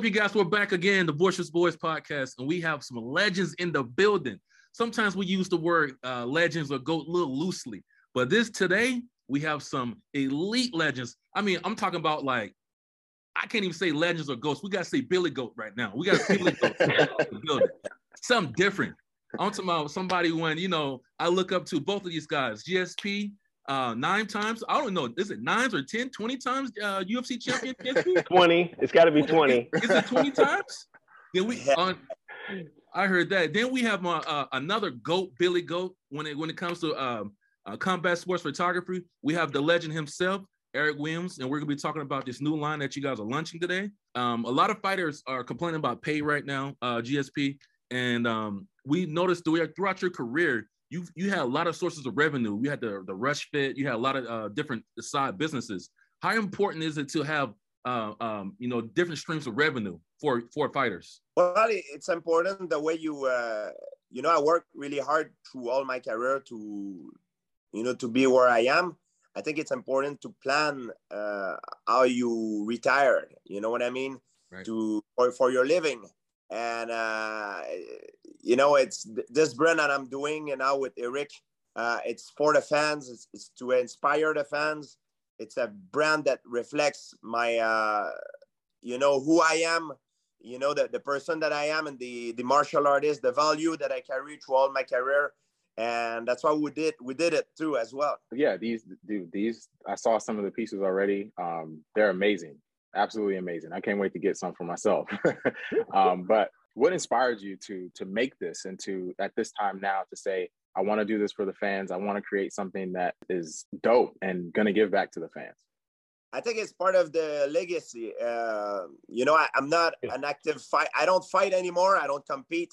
up, you guys? We're back again, the Boisterous Boys podcast, and we have some legends in the building. Sometimes we use the word uh, legends or goat a little loosely, but this today we have some elite legends. I mean, I'm talking about like I can't even say legends or ghosts. We gotta say Billy Goat right now. We got Billy Goat building. Something different. I'm talking about somebody when you know I look up to both of these guys, GSP uh, nine times. I don't know. Is it nines or 10, 20 times uh, UFC champion? 20. It's got to be 20. Is it 20 times? Then we on. I heard that. Then we have uh, uh, another goat, Billy Goat. When it when it comes to um, uh, combat sports photography, we have the legend himself, Eric Williams, and we're gonna be talking about this new line that you guys are launching today. Um, a lot of fighters are complaining about pay right now, uh, GSP, and um, we noticed throughout your career, you you had a lot of sources of revenue. You had the the Rush Fit. You had a lot of uh, different side businesses. How important is it to have uh, um, you know different streams of revenue for for fighters? Well, it's important the way you uh, you know I worked really hard through all my career to you know to be where I am. I think it's important to plan uh, how you retire. You know what I mean? Right. To for, for your living and uh, you know it's this brand that i'm doing and now with eric uh, it's for the fans it's, it's, to inspire the fans. It's a brand that reflects my uh, you know who i am you know the, the person that i am and the the martial artist the value that i carry through all my career. And that's why we did we did it too as well. Yeah these dude these i saw some of the pieces already. Um they're amazing. Absolutely amazing. I can't wait to get some for myself. um, but what inspired you to to make this and to at this time now to say I want to do this for the fans. I want to create something that is dope and going to give back to the fans. I think it's part of the legacy. Uh, you know, I, am not an active fight. I don't fight anymore. I don't compete.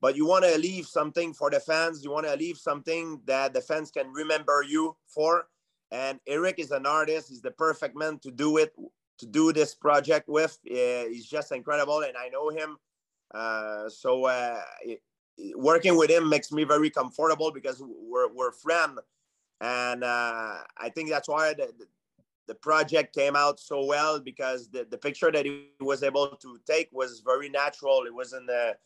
But you want to leave something for the fans. You want to leave something that the fans can remember you for. And Eric is an artist. He's the perfect man to do it to do this project with. Uh, he's just incredible, and I know him. Uh, so uh, it, working with him makes me very comfortable because we're we're friends, and uh, I think that's why the, the project came out so well because the, the picture that he was able to take was very natural. It wasn't the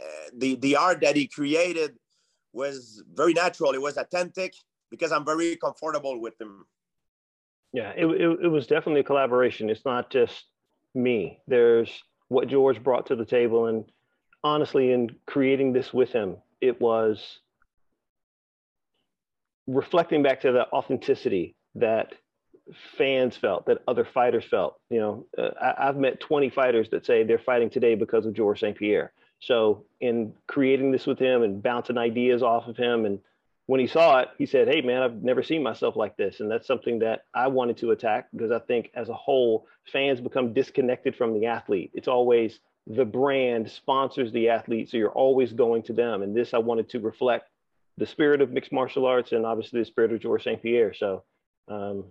uh, the the art that he created was very natural. It was authentic because I'm very comfortable with him. Yeah, it, it, it was definitely a collaboration. It's not just me. There's what George brought to the table. And honestly, in creating this with him, it was reflecting back to the authenticity that fans felt, that other fighters felt. You know, uh, I, have met 20 fighters that say they're fighting today because of George St. Pierre. So, in creating this with him and bouncing ideas off of him and when he saw it, he said, Hey, man, I've never seen myself like this. And that's something that I wanted to attack because I think as a whole, fans become disconnected from the athlete. It's always the brand sponsors the athlete. So you're always going to them. And this, I wanted to reflect the spirit of mixed martial arts and obviously the spirit of George St. Pierre. So, um,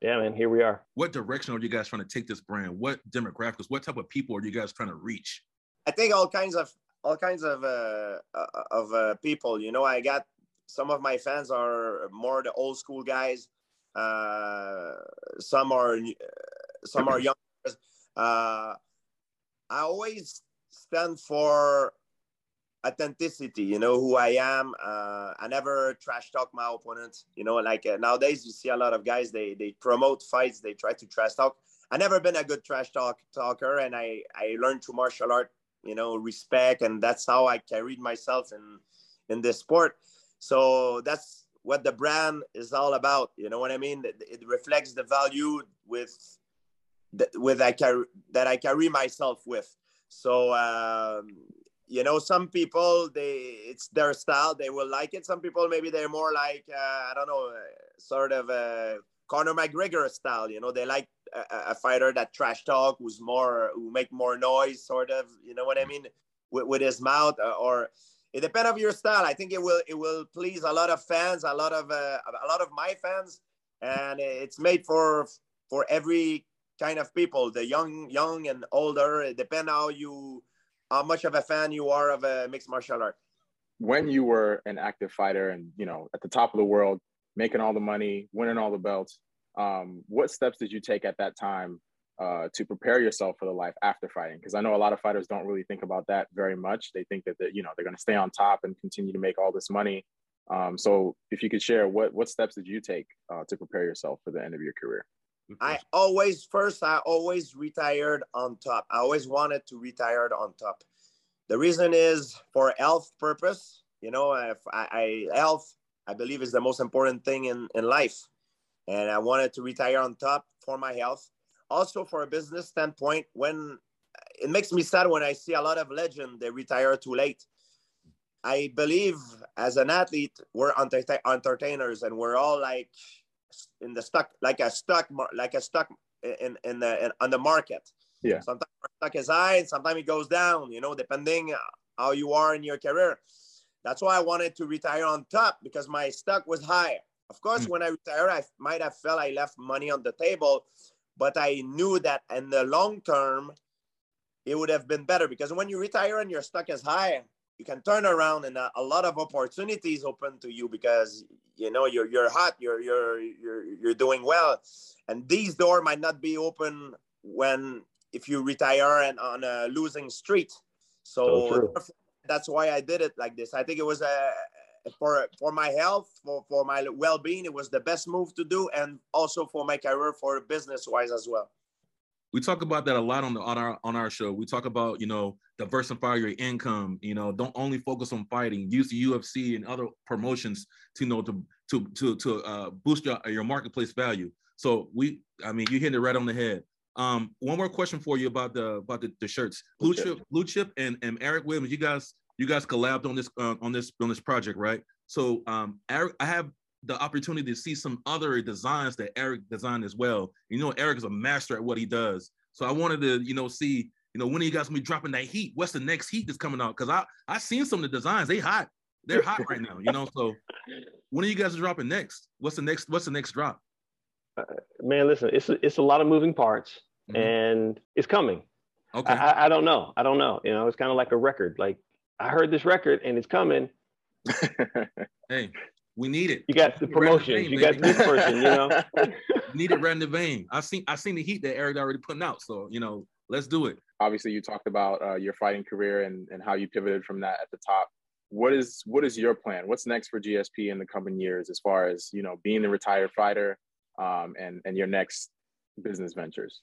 yeah, man, here we are. What direction are you guys trying to take this brand? What demographics, what type of people are you guys trying to reach? I think all kinds of all kinds of uh, uh of uh, people. You know, I got some of my fans are more the old school guys. Uh, some are some are young. Uh, I always stand for authenticity. You know who I am. Uh, I never trash talk my opponents. You know, like uh, nowadays you see a lot of guys they they promote fights. They try to trash talk. I never been a good trash talk talker, and I I learned to martial art. You know, respect, and that's how I carried myself in in this sport. So that's what the brand is all about. You know what I mean? It, reflects the value with with I carry that I carry myself with. So um, you know, some people they it's their style. They will like it. Some people maybe they're more like uh, I don't know, uh, sort of a Conor McGregor style. You know, they like a, a, fighter that trash talk, who's more who make more noise, sort of. You know what I mean? With, with his mouth uh, or it depends on your style. I think it will it will please a lot of fans, a lot of uh, a lot of my fans, and it's made for for every kind of people, the young young and older. It depends how you how much of a fan you are of a mixed martial art. When you were an active fighter and you know at the top of the world, making all the money, winning all the belts, um, what steps did you take at that time uh, to prepare yourself for the life after fighting? Because I know a lot of fighters don't really think about that very much. They think that you know they're going to stay on top and continue to make all this money. Um, so if you could share, what what steps did you take uh, to prepare yourself for the end of your career? I always first I always retired on top. I always wanted to retire on top. The reason is for health purpose. You know, if I, I health I believe is the most important thing in in life, and I wanted to retire on top for my health. Also, for a business standpoint, when it makes me sad when I see a lot of legend they retire too late. I believe as an athlete, we're entertainers and we're all like in the stock, like a stock, like a stock in in the in, on the market. Yeah. Sometimes stock is high, and sometimes it goes down. You know, depending how you are in your career. That's why I wanted to retire on top because my stock was high. Of course, mm. when I retired, I might have felt I left money on the table, but I knew that in the long term, it would have been better because when you retire and your stock is high, you can turn around and a, a, lot of opportunities open to you because you know you're you're hot, you're you're you're you're doing well, and these door might not be open when if you retire and on a losing street. So, so that's why I did it like this. I think it was a for for my health, for for my well being, it was the best move to do, and also for my career, for business wise as well. We talk about that a lot on the on our on our show. We talk about you know diversify your income. You know, don't only focus on fighting. Use the UFC and other promotions to you know to to to to uh, boost your your marketplace value. So we, I mean, you hit it right on the head. Um, one more question for you about the about the, the shirts. Blue chip, blue chip, and and Eric Williams. You guys you guys collabed on this uh, on this on this project, right? So um, Eric, I have the opportunity to see some other designs that Eric designed as well. You know, Eric is a master at what he does. So I wanted to, you know, see, you know, when are you guys gonna be dropping that heat? What's the next heat that's coming out? Because I I seen some of the designs, they hot, they're hot right now, you know. So when are you guys dropping next? What's the next? What's the next drop? Uh, man, listen, it's it's a lot of moving parts, mm-hmm. and it's coming. Okay. I, I don't know. I don't know. You know, it's kind of like a record. Like I heard this record and it's coming. hey, we need it. You got the promotion. you got this person. You know, need it right in the vein. I seen I seen the heat that Eric already putting out. So you know, let's do it. Obviously, you talked about uh, your fighting career and and how you pivoted from that at the top. What is what is your plan? What's next for GSP in the coming years, as far as you know, being a retired fighter, um, and and your next business ventures?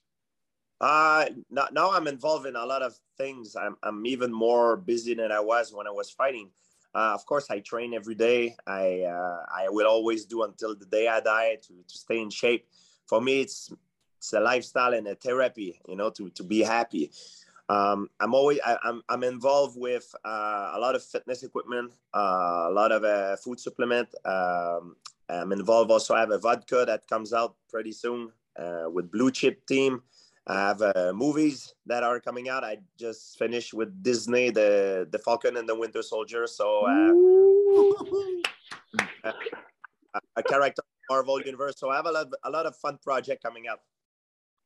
Uh, now, I'm involved in a lot of things. I'm, I'm even more busy than I was when I was fighting. Uh, of course, I train every day. I, uh, I will always do until the day I die to, to stay in shape. For me, it's, it's a lifestyle and a therapy, you know, to, to be happy. Um, I'm always I, am I'm, I'm involved with uh, a lot of fitness equipment, uh, a lot of uh, food supplement. Um, I'm involved also. I have a vodka that comes out pretty soon uh, with Blue Chip Team. I have uh, movies that are coming out. I just finished with Disney, the the Falcon and the Winter Soldier. So uh, a character Marvel universe. So I have a lot, a lot of fun project coming up.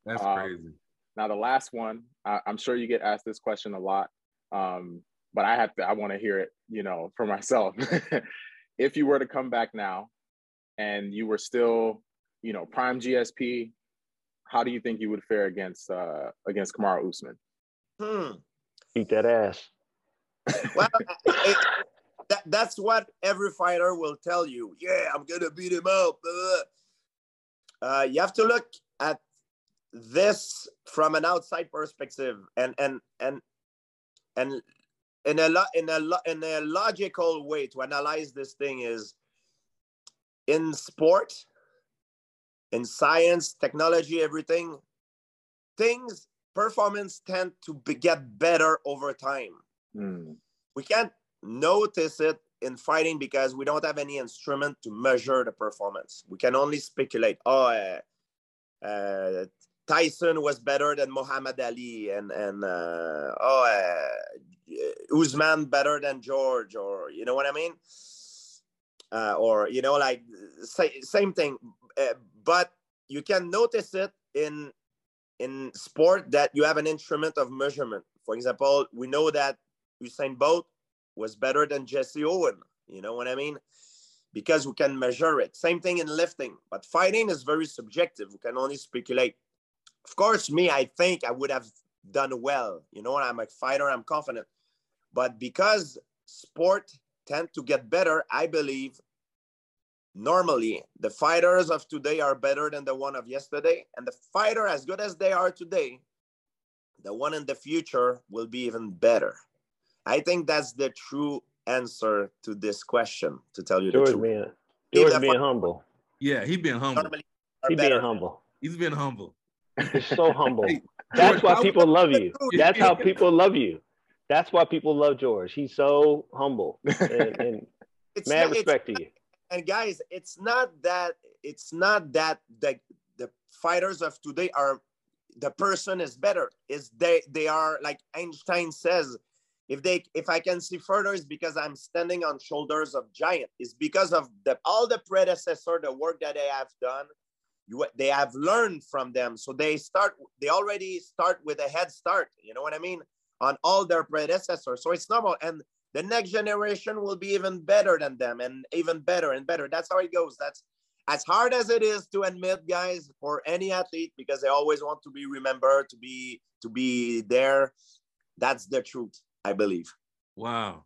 That's um, crazy. Now the last one, I, am sure you get asked this question a lot, um, but I have to. I want to hear it, you know, for myself. if you were to come back now, and you were still, you know, prime GSP, how do you think you would fare against uh, against Kamaru Usman? Hmm. Eat that ass. well, it, that, that's what every fighter will tell you. Yeah, I'm gonna beat him up. Uh, you have to look at this from an outside perspective, and and and and in a lo- in a lo- in a logical way to analyze this thing is in sport in science, technology, everything, things, performance tend to be, get better over time. Mm. We can't notice it in fighting because we don't have any instrument to measure the performance. We can only speculate. Oh, uh, uh, Tyson was better than Muhammad Ali, and and uh, oh, uh, Usman better than George, or you know what I mean? Uh, or you know, like say, same thing. Uh, but you can notice it in in sport that you have an instrument of measurement. For example, we know that Usain Bolt was better than Jesse Owen. You know what I mean? Because we can measure it. Same thing in lifting, but fighting is very subjective. We can only speculate. of course, me, I think I would have done well. You know, I'm a fighter, I'm confident. But because sport tend to get better, I believe normally the fighters of today are better than the one of yesterday. And the fighter, as good as they are today, the one in the future will be even better. I think that's the true answer to this question, to tell you George the truth. being George being humble. Yeah, he being humble. Normally He are being better. humble. He's been humble. He's so humble. Hey, That's George, why people love you. That's how people love you. That's why people love George. He's so humble and, and It's mad not- it's- respect to you. And guys, it's not that it's not that the the fighters of today are the person is better. Is they they are like Einstein says, if they if I can see further, is because I'm standing on shoulders of giant. Is because of the all the predecessor, the work that they have done. You, they have learned from them, so they start. They already start with a head start. You know what I mean on all their predecessors. So it's normal, and the next generation will be even better than them and even better and better. That's how it goes. That's as hard as it is to admit, guys, for any athlete, because they always want to be remembered, to be to be there. That's the truth, I believe. Wow.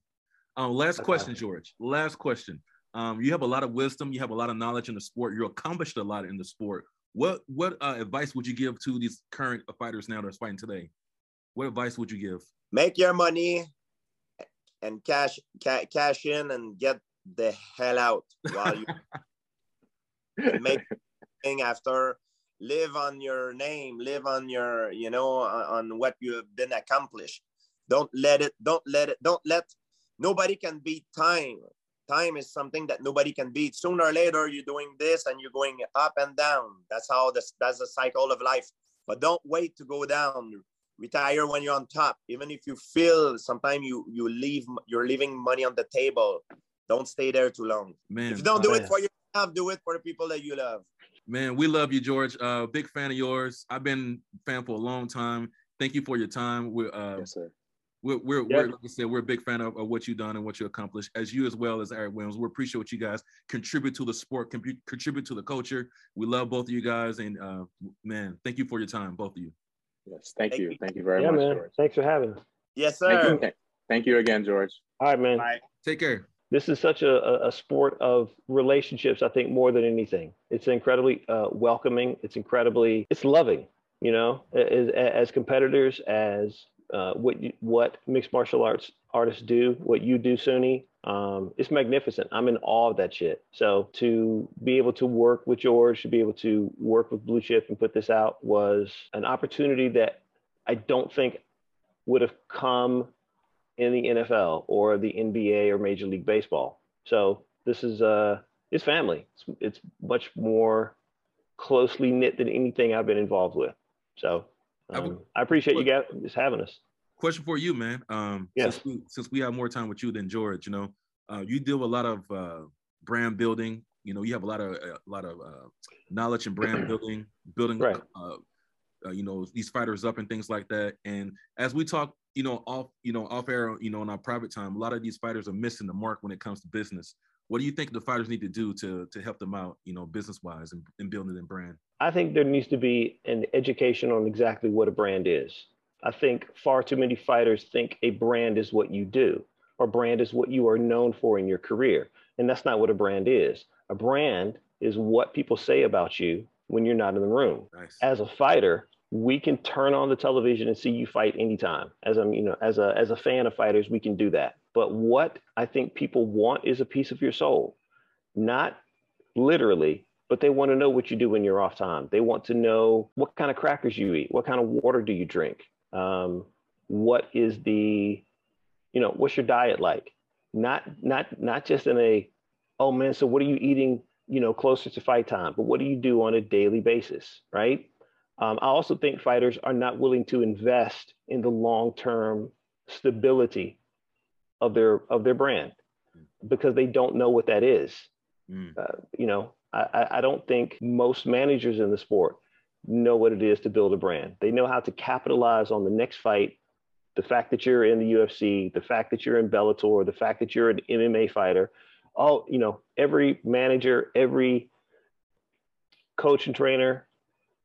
Um, last question. George. Last question. Um, you have a lot of wisdom. You have a lot of knowledge in the sport. You're accomplished a lot in the sport. What what uh, advice would you give to these current fighters now that's fighting today? What advice would you give? Make your money and cash ca- cash in and get the hell out while you make thing after. Live on your name live on your you know on, on what you have been accomplished. Don't let it don't let it don't let nobody can beat time. Time is something that nobody can beat. Sooner or later you're doing this and you're going up and down. That's how this that's the cycle of life. But don't wait to go down retire when you're on top even if you feel sometimes you you leave you're leaving money on the table don't stay there too long Man, if you don't do uh, it for yourself do it for the people that you love man, we love you, George. Uh, big fan of yours. I've been a fan for a long time. Thank you for your time. We're uh, yes, sir. we're, we're, Yeah. we're like I said, we're a big fan of, of what you've done and what you accomplished, as you as well as Eric Williams. We appreciate what you guys contribute to the sport, contribute contribute to the culture. We love both of you guys, and uh, man, thank you for your time, both of you. Yes, thank Thank you. you. Thank you very Yeah, much, man. George. Thanks for having us. yes Thank you. Thank you again, George. All right, man. Bye. Take care. This is such a, a- a sport of relationships, I think, more than anything. It's incredibly uh, welcoming. It's incredibly, it's loving, you know, as, as competitors, as uh, what you, what mixed martial arts artists do, what you do, Sunni. Um, it's magnificent. I'm in awe of that shit. So to be able to work with George, to be able to work with Blue Chip and put this out was an opportunity that I don't think would have come in the NFL or the NBA or Major League Baseball. So this is uh it's family. It's, it's much more closely knit than anything I've been involved with. So um, I appreciate you guys just having us. Question for you, man. Um, Yes. since we since we have more time with you than George, you know, uh, you deal with a lot of uh, brand building. You know, you have a lot of a lot of uh, knowledge in brand building, building, Right. uh, uh, you know, these fighters up and things like that. And as we talk, you know, off, you know, off air, you know, in our private time, a lot of these fighters are missing the mark when it comes to business. What do you think the fighters need to do to to help them out, you know, business wise and, and building their brand? I think there needs to be an education on exactly what a brand is. I think far too many fighters think a brand is what you do, or brand is what you are known for in your career. And that's not what a brand is. A brand is what people say about you when you're not in the room. Nice. As a fighter, we can turn on the television and see you fight anytime. As I'm, you know, as a as a fan of fighters, we can do that. But what I think people want is a piece of your soul, not literally, but they want to know what you do when you're off time. They want to know what kind of crackers you eat, what kind of water do you drink, um, what is the, you know, what's your diet like? Not not not just in a, oh man, so what are you eating? You know, closer to fight time, but what do you do on a daily basis, right? Um, I also think fighters are not willing to invest in the long term stability of their of their brand because they don't know what that is Mm. uh, you know, I, I- I don't think most managers in the sport know what it is to build a brand. They know how to capitalize on the next fight, the fact that you're in the UFC, the fact that you're in Bellator, the fact that you're an MMA fighter. All you know, every manager, every coach and trainer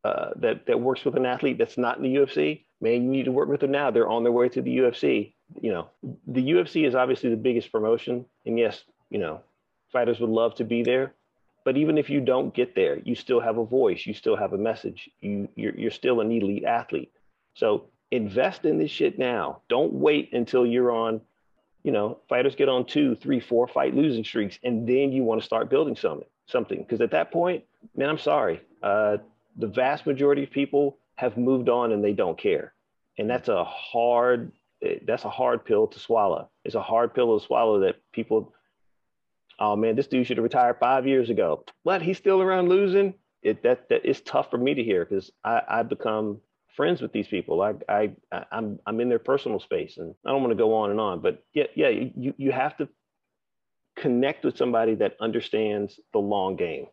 uh, that that works with an athlete that's not in the UFC, man, you need to work with them now. They're on their way to the UFC. You know, the UFC is obviously the biggest promotion, and yes, you know, fighters would love to be there. But even if you don't get there, you still have a voice. You still have a message. You you're, you're still an elite athlete. So invest in this shit now. Don't wait until you're on. You know, fighters get on two, three, four fight losing streaks, and then you want to start building something. Something because at that point, man, I'm sorry. Uh, the vast majority of people have moved on and they don't care, and hmm. that's a hard. That's a hard pill to swallow. It's a hard pill to swallow that people oh man, this dude should have retired five years ago. But he's still around losing. It that that is tough for me to hear because I I become friends with these people. I I I'm I'm in their personal space, and I don't want to go on and on. But yeah yeah you you have to connect with somebody that understands the long game.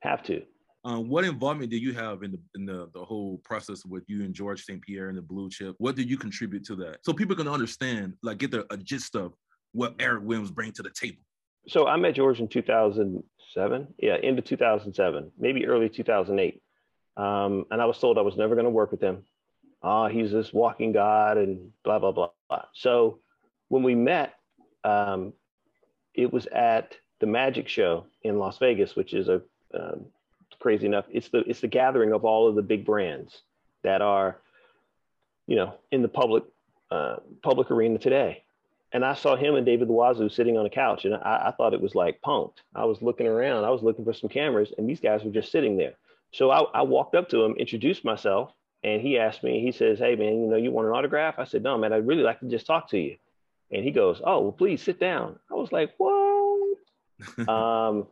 Have to. Um, what involvement did you have in the in the, the whole process with you and George St. Pierre and the blue chip? What did you contribute to that? So people can understand, like get the gist of what Eric Williams bring to the table so I met George in 2007. Yeah, into 2007, maybe early 2008. Um, and I was told I was never going to work with him. Ah, uh, he's this walking god and blah, blah, blah, blah. So when we met, um, it was at the Magic Show in Las Vegas, which is a um, crazy enough. It's the it's the gathering of all of the big brands that are, you know, in the public uh, public arena today and I saw him and David Loiseau sitting on a couch, and I, I, thought it was like punked. I was looking around, I was looking for some cameras, and these guys were just sitting there. So I, I, walked up to him, introduced myself, and he asked me. He says, "Hey man, you know, you want an autograph?" I said, "No, man, I'd really like to just talk to you." And he goes, "Oh, well, please sit down." I was like, "What?" um,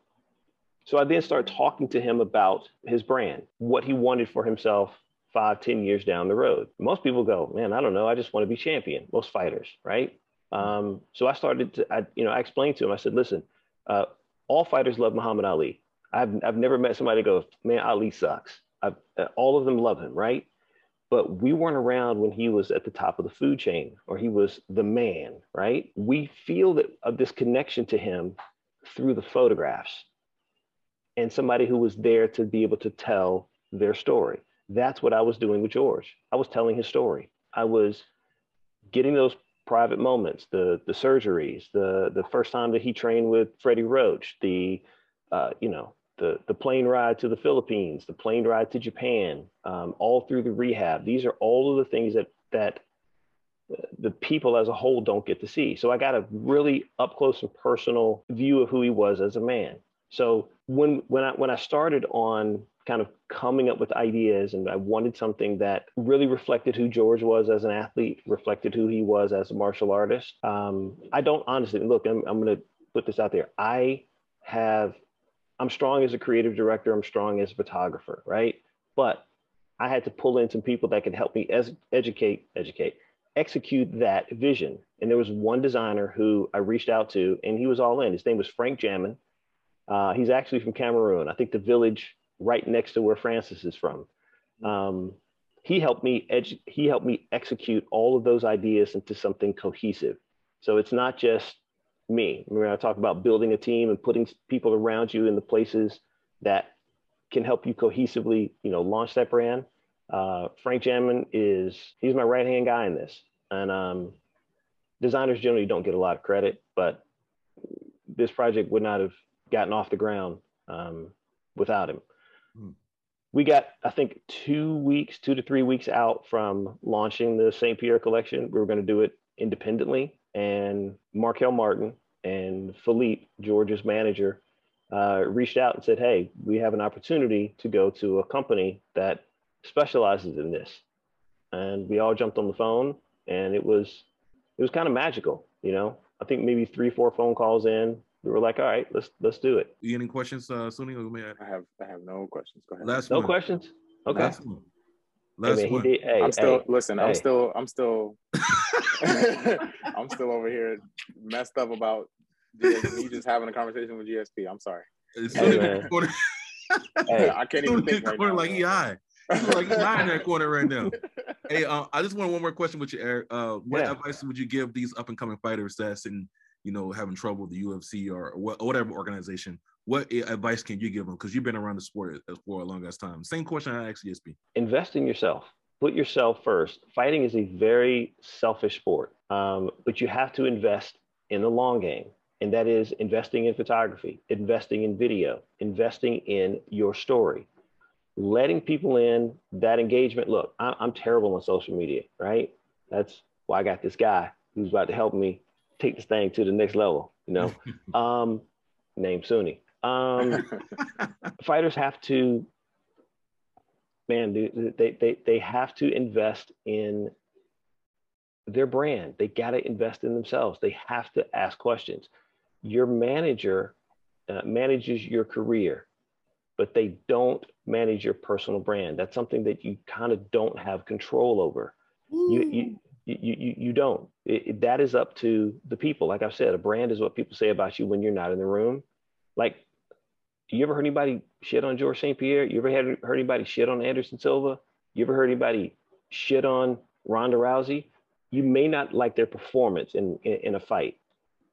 so I then started talking to him about his brand, what he wanted for himself five, ten years down the road. Most people go, "Man, I don't know. I just want to be champion." Most fighters, right? Um, so I started to, I, you know, I explained to him, I said, listen, uh, all fighters love Muhammad Ali. I've, I've never met somebody go, man, Ali sucks. I've, uh, all of them love him, right? But we weren't around when he was at the top of the food chain or he was the man, right? We feel that uh, this connection to him through the photographs and somebody who was there to be able to tell their story. That's what I was doing with George. I was telling his story. I was getting those private moments, the the surgeries, the the first time that he trained with Freddie Roach, the uh, you know the the plane ride to the Philippines, the plane ride to Japan, um, all through the rehab. These are all of the things that that the people as a whole don't get to see. So I got a really up close and personal view of who he was as a man. So when when I when I started on kind of coming up with ideas and I wanted something that really reflected who George was as an athlete, reflected who he was as a martial artist. Um, I don't honestly look, I'm, I'm going to put this out there. I have, I'm strong as a creative director, I'm strong as a photographer, right? But I had to pull in some people that could help me as, educate, educate, execute that vision. And there was one designer who I reached out to, and he was all in. His name was Frank Jamin. Uh, he's actually from Cameroon. I think the village right next to where Francis is from. Um, he helped me edu- he helped me execute all of those ideas into something cohesive. So it's not just me. When I talk about building a team and putting people around you in the places that can help you cohesively, you know, launch that brand. Uh, Frank Jamin is he's my right hand guy in this, and um, designers generally don't get a lot of credit, but this project would not have gotten off the ground um, without him. Hmm. We got, I think, two weeks, two to three weeks out from launching the St. Pierre collection. We were going to do it independently. And Markel Martin and Philippe, George's manager, uh, reached out and said, Hey, we have an opportunity to go to a company that specializes in this. And we all jumped on the phone and it was it was kind of magical, you know. I think maybe three, four phone calls in, we were like, all right, let's let's do it. You any questions, uh, Sunni? I have I have no questions. Go ahead. Last no one. questions. Okay. Last one. Last hey, one. Did, hey, I'm still hey, listen. I'm still I'm still I'm still over here messed up about me just having a conversation with GSP. I'm sorry. Hey, I can't even think right now. Like he high. like he's high in that corner right now. hey, uh, I just want one more question with you, Eric. Uh, what yeah. advice would you give these up and coming fighters that's in you know, having trouble with the UFC or, whatever organization, what advice can you give them? Because you've been around the sport for a long ass time. Same question I asked GSP. Invest in yourself. Put yourself first. Fighting is a very selfish sport, um, but you have to invest in the long game. And that is investing in photography, investing in video, investing in your story, letting people in that engagement. Look, I'm terrible on social media, right? That's why I got this guy who's about to help me take this thing to the next level, you know? um, name Sunni. Um, fighters have to, man, they, they, they have to invest in their brand. They got to invest in themselves. They have to ask questions. Your manager uh, manages your career, but they don't manage your personal brand. That's something that you kind of don't have control over. You, you, you, you, you don't. It, that is up to the people. Like I said, a brand is what people say about you when you're not in the room. Like, you ever heard anybody shit on George St. Pierre? You ever had, heard anybody shit on Anderson Silva? You ever heard anybody shit on Ronda Rousey? You may not like their performance in, in, in a fight,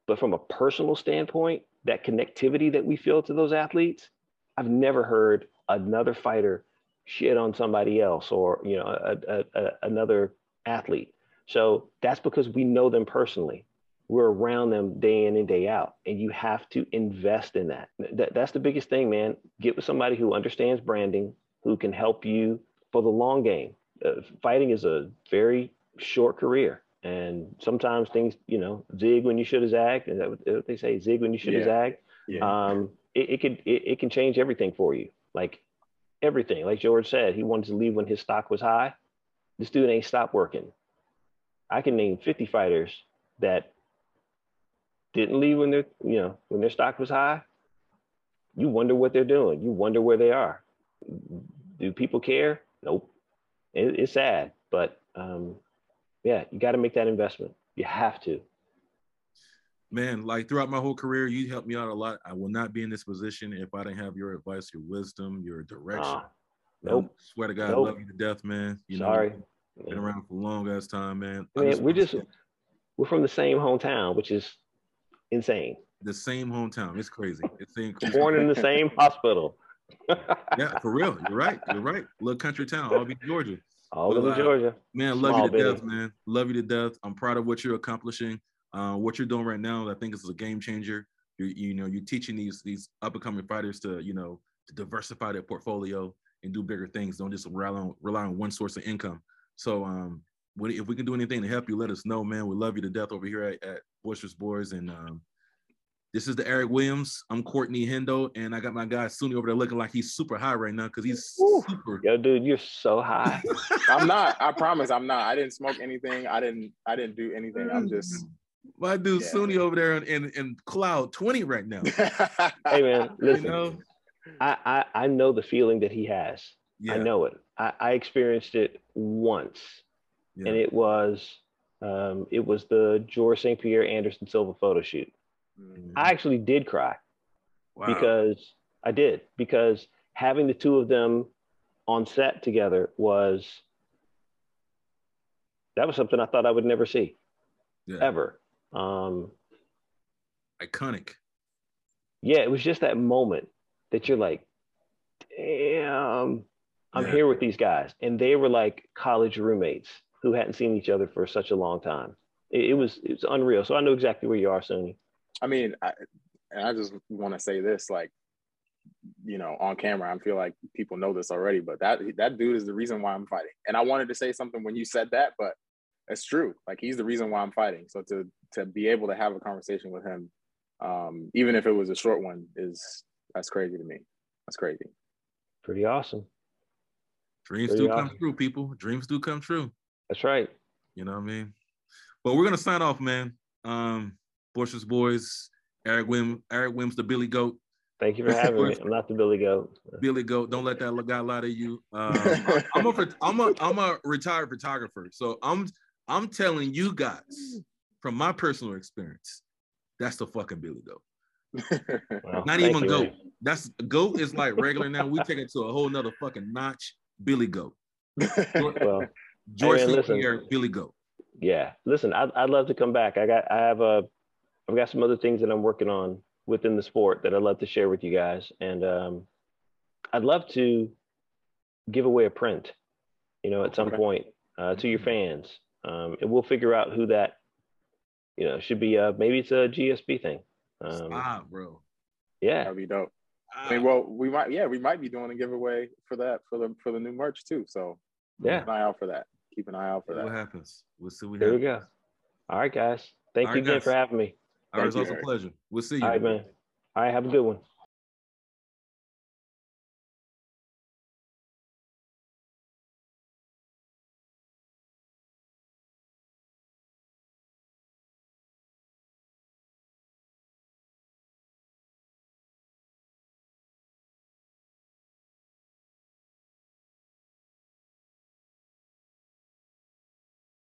but from a personal standpoint, that connectivity that we feel to those athletes, I've never heard another fighter shit on somebody else or you know a, a, a, another athlete. So that's because we know them personally. We're around them day in and day out, and you have to invest in that. that that's the biggest thing, man. Get with somebody who understands branding, who can help you for the long game. Uh, fighting is a very short career, and sometimes things, you know, zig when you should have zagged. Is that what they say? Zig when you should have yeah. zagged. Yeah. Um, it, it could it, it can change everything for you. Like everything. Like George said, he wanted to leave when his stock was high. This dude ain't stopped working. I can name 50 fighters that didn't leave when their, you know, when their stock was high. You wonder what they're doing. You wonder where they are. Do people care? Nope. It, it's sad, but um, yeah, you got to make that investment. You have to. Man, like throughout my whole career, you helped me out a lot. I will not be in this position if I didn't have your advice, your wisdom, your direction. Uh, nope. swear to God, nope. I love you to death, man. You Sorry. Know, been around for a long ass time, man. man just we're just we're from the same hometown, which is insane. The same hometown. It's crazy. It's born in the same hospital. yeah, for real. You're right. You're right. Little country town, Albany, Georgia. Albany, uh, Georgia. Man, love you to death, man. Love you to death. I'm proud of what you're accomplishing. Uh, what you're doing right now, I think is a game changer. You you know, you're teaching these these up and coming fighters to you know to diversify their portfolio and do bigger things. Don't just rely on rely on one source of income. So um, if we can do anything to help you, let us know, man. We love you to death over here at, at Boisterous Boys. And um, this is the Eric Williams. I'm Courtney Hendo, and I got my guy Sunni over there looking like he's super high right now because he's Ooh. super. Yo, dude, you're so high. I'm not. I promise, I'm not. I didn't smoke anything. I didn't. I didn't do anything. I'm just. My dude yeah. Sunni over there in, in, in cloud 20 right now. hey man, listen. You know? I, I I know the feeling that he has. Yeah. I know it. I, I experienced it once, yeah. and it was um, it was the George St. Pierre Anderson Silva photo shoot. Mm-hmm. I actually did cry wow. because I did because having the two of them on set together was that was something I thought I would never see yeah. ever. Um, Iconic. Yeah, it was just that moment that you're like, damn, I'm yeah. here with these guys. And they were like college roommates who hadn't seen each other for such a long time. It, it was it was unreal. So I know exactly where you are, Sunni. I mean, I, and I just want to say this, like, you know, on camera, I feel like people know this already, but that that dude is the reason why I'm fighting. And I wanted to say something when you said that, but it's true. Like he's the reason why I'm fighting. So to to be able to have a conversation with him, um, even if it was a short one, is that's crazy to me. That's crazy. Pretty awesome. Dreams do come true, people. Dreams do come true. That's right. You know what I mean? But we're gonna sign off, man. Um, Boisterous Boys, Eric Wim, Eric Wims, the Billy Goat. Thank you for having me. I'm not the Billy Goat. Billy Goat. Don't let that guy lie to you. Um, I'm a I'm a I'm a retired photographer, so I'm I'm telling you guys from my personal experience, that's the fucking Billy Goat. Well, Not even you, goat. Man. That's goat is like regular now. We take it to a whole nother fucking notch. Billy Goat. well, George hey, Pierre, Billy Goat. Yeah, listen, I'd, I'd love to come back. I got I have a I've got some other things that I'm working on within the sport that I'd love to share with you guys, and um, I'd love to give away a print, you know, at some Okay. point uh, to your fans, um, and we'll figure out who that, you know, should be. Uh, maybe it's a GSP thing. Um, Stop, bro. yeah, That'd be dope. I mean, um, well, we might, yeah, we might be doing a giveaway for that for the for the new merch too. So yeah. keep an eye out for that. Keep an eye out for that. what happens? We'll see what There we go. All right, guys. Thank All you right, again guys. for having me. All right, Thank it's you, also a pleasure. We'll see you. All right, man. All right, have a good one.